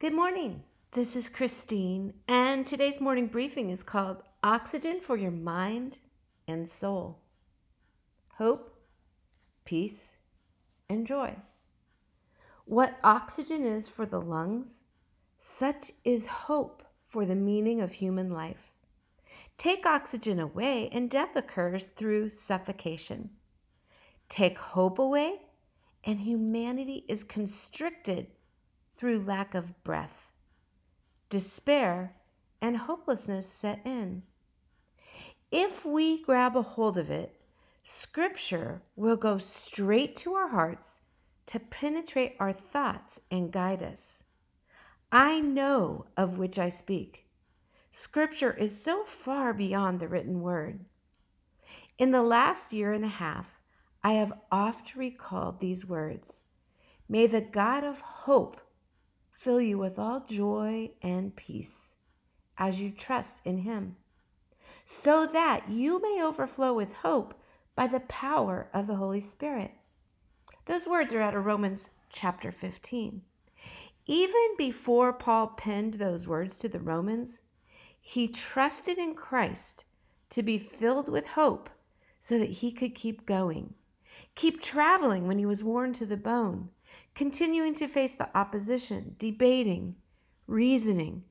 Good morning. This is Christine, and today's morning briefing is called Oxygen for Your Mind and Soul. Hope, peace, and joy. What oxygen is for the lungs, such is hope for the meaning of human life. Take oxygen away, and death occurs through suffocation. Take hope away, and humanity is constricted through lack of breath. Despair and hopelessness set in. If we grab a hold of it, Scripture will go straight to our hearts to penetrate our thoughts and guide us. I know of which I speak. Scripture is so far beyond the written word. In the last year and a half, I have oft recalled these words May the God of hope fill you with all joy and peace as you trust in Him, so that you may overflow with hope by the power of the Holy Spirit. Those words are out of Romans chapter 15. Even before Paul penned those words to the Romans, he trusted in Christ to be filled with hope so that he could keep going, keep traveling when he was worn to the bone, continuing to face the opposition, debating, reasoning,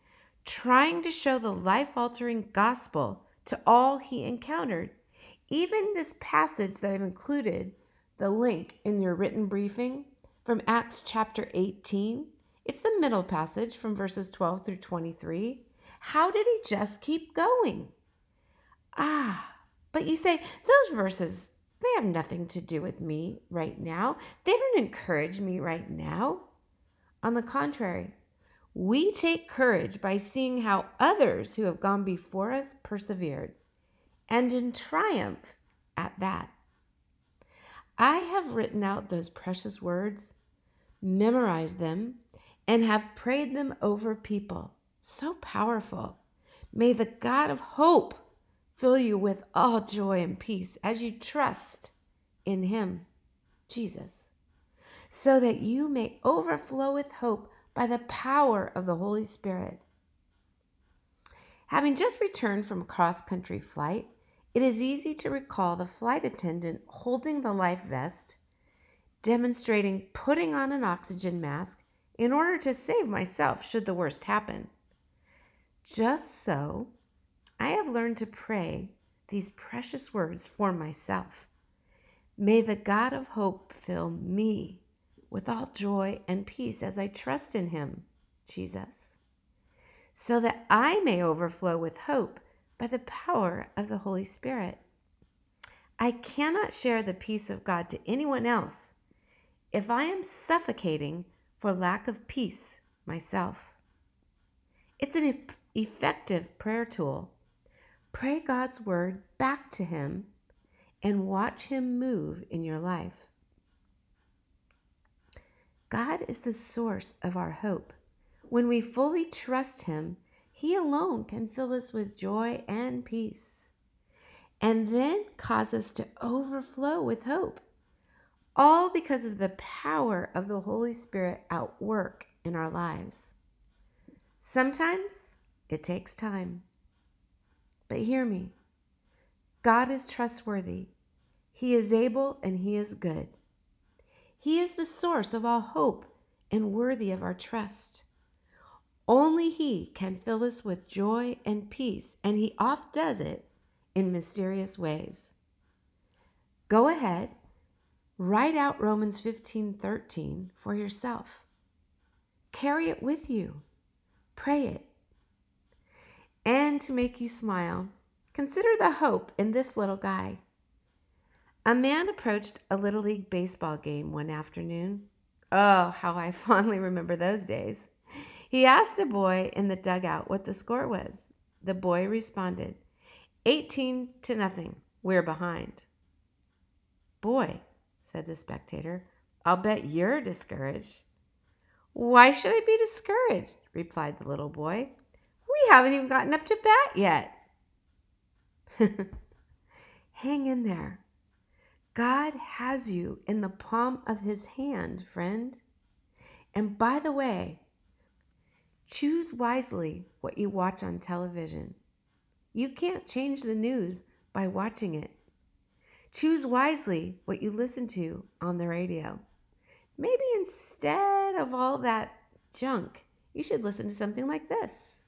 trying to show the life altering gospel to all he encountered. Even this passage that I've included, the link in your written briefing from Acts chapter 18, it's the middle passage from verses 12 through 23. How did he just keep going? Ah, but you say those verses they have nothing to do with me right now. They don't encourage me right now. On the contrary, we take courage by seeing how others who have gone before us persevered, and in triumph at that. I have written out those precious words, memorized them, and have prayed them over people. So powerful. May the God of hope fill you with all joy and peace as you trust in Him, Jesus, so that you may overflow with hope by the power of the Holy Spirit. Having just returned from a cross country flight, it is easy to recall the flight attendant holding the life vest, demonstrating putting on an oxygen mask in order to save myself should the worst happen. Just so, I have learned to pray these precious words for myself. May the God of hope fill me with all joy and peace as I trust in him, Jesus, so that I may overflow with hope by the power of the Holy Spirit. I cannot share the peace of God to anyone else if I am suffocating for lack of peace myself. It's an effective prayer tool Pray God's word back to Him and watch Him move in your life. God is the source of our hope. When we fully trust Him, He alone can fill us with joy and peace, and then cause us to overflow with hope, all because of the power of the Holy Spirit at work in our lives. Sometimes it takes time. But hear me God is trustworthy, He is able, and He is good. He is the source of all hope and worthy of our trust. Only He can fill us with joy and peace, and He oft does it in mysterious ways. Go ahead, write out Romans 15 13 for yourself. Carry it with you, pray it, and to make you smile, consider the hope in this little guy. A man approached a Little League baseball game one afternoon. Oh, how I fondly remember those days. He asked a boy in the dugout what the score was. The boy responded, 18 to nothing. We're behind. Boy, said the spectator, I'll bet you're discouraged. Why should I be discouraged? replied the little boy. We haven't even gotten up to bat yet. Hang in there. God has you in the palm of his hand, friend. And by the way, choose wisely what you watch on television. You can't change the news by watching it. Choose wisely what you listen to on the radio. Maybe instead of all that junk, you should listen to something like this.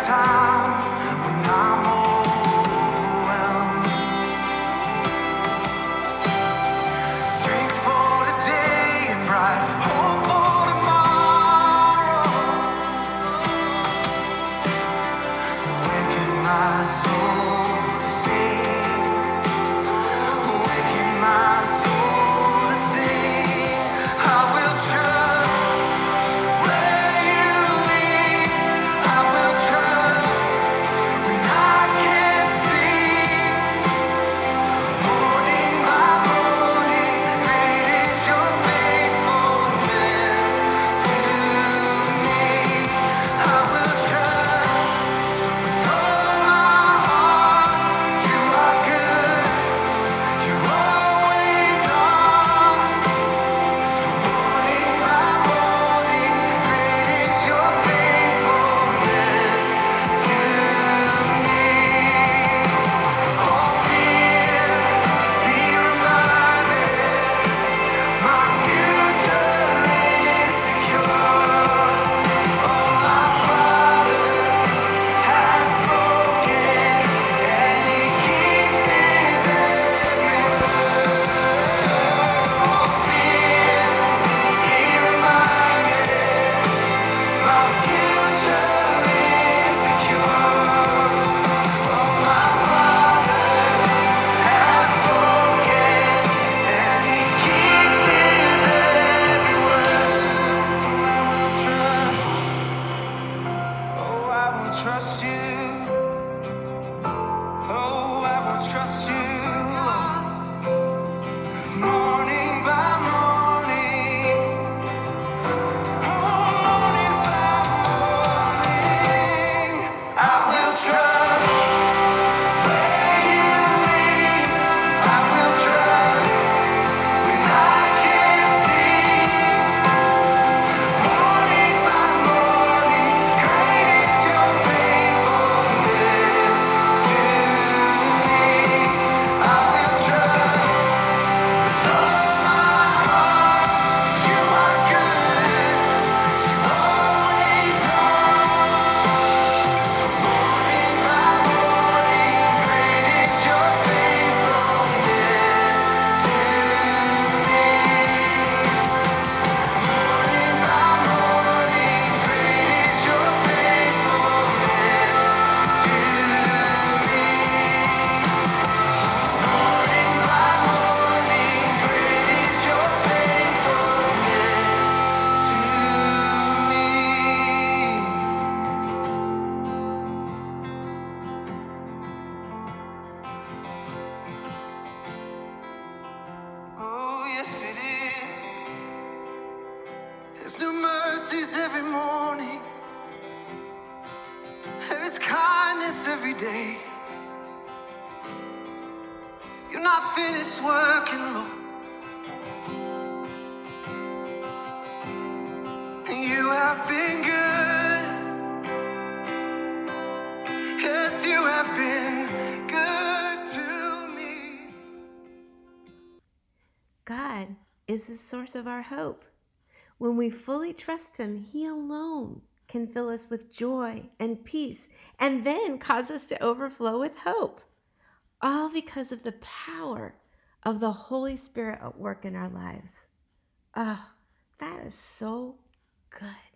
time. Day. You're not finished working, Lord. And you have been good. Yes, you have been good to me. God is the source of our hope. When we fully trust Him, He alone can fill us with joy and peace and then cause us to overflow with hope. All because of the power of the Holy Spirit at work in our lives. Ah, that is so good.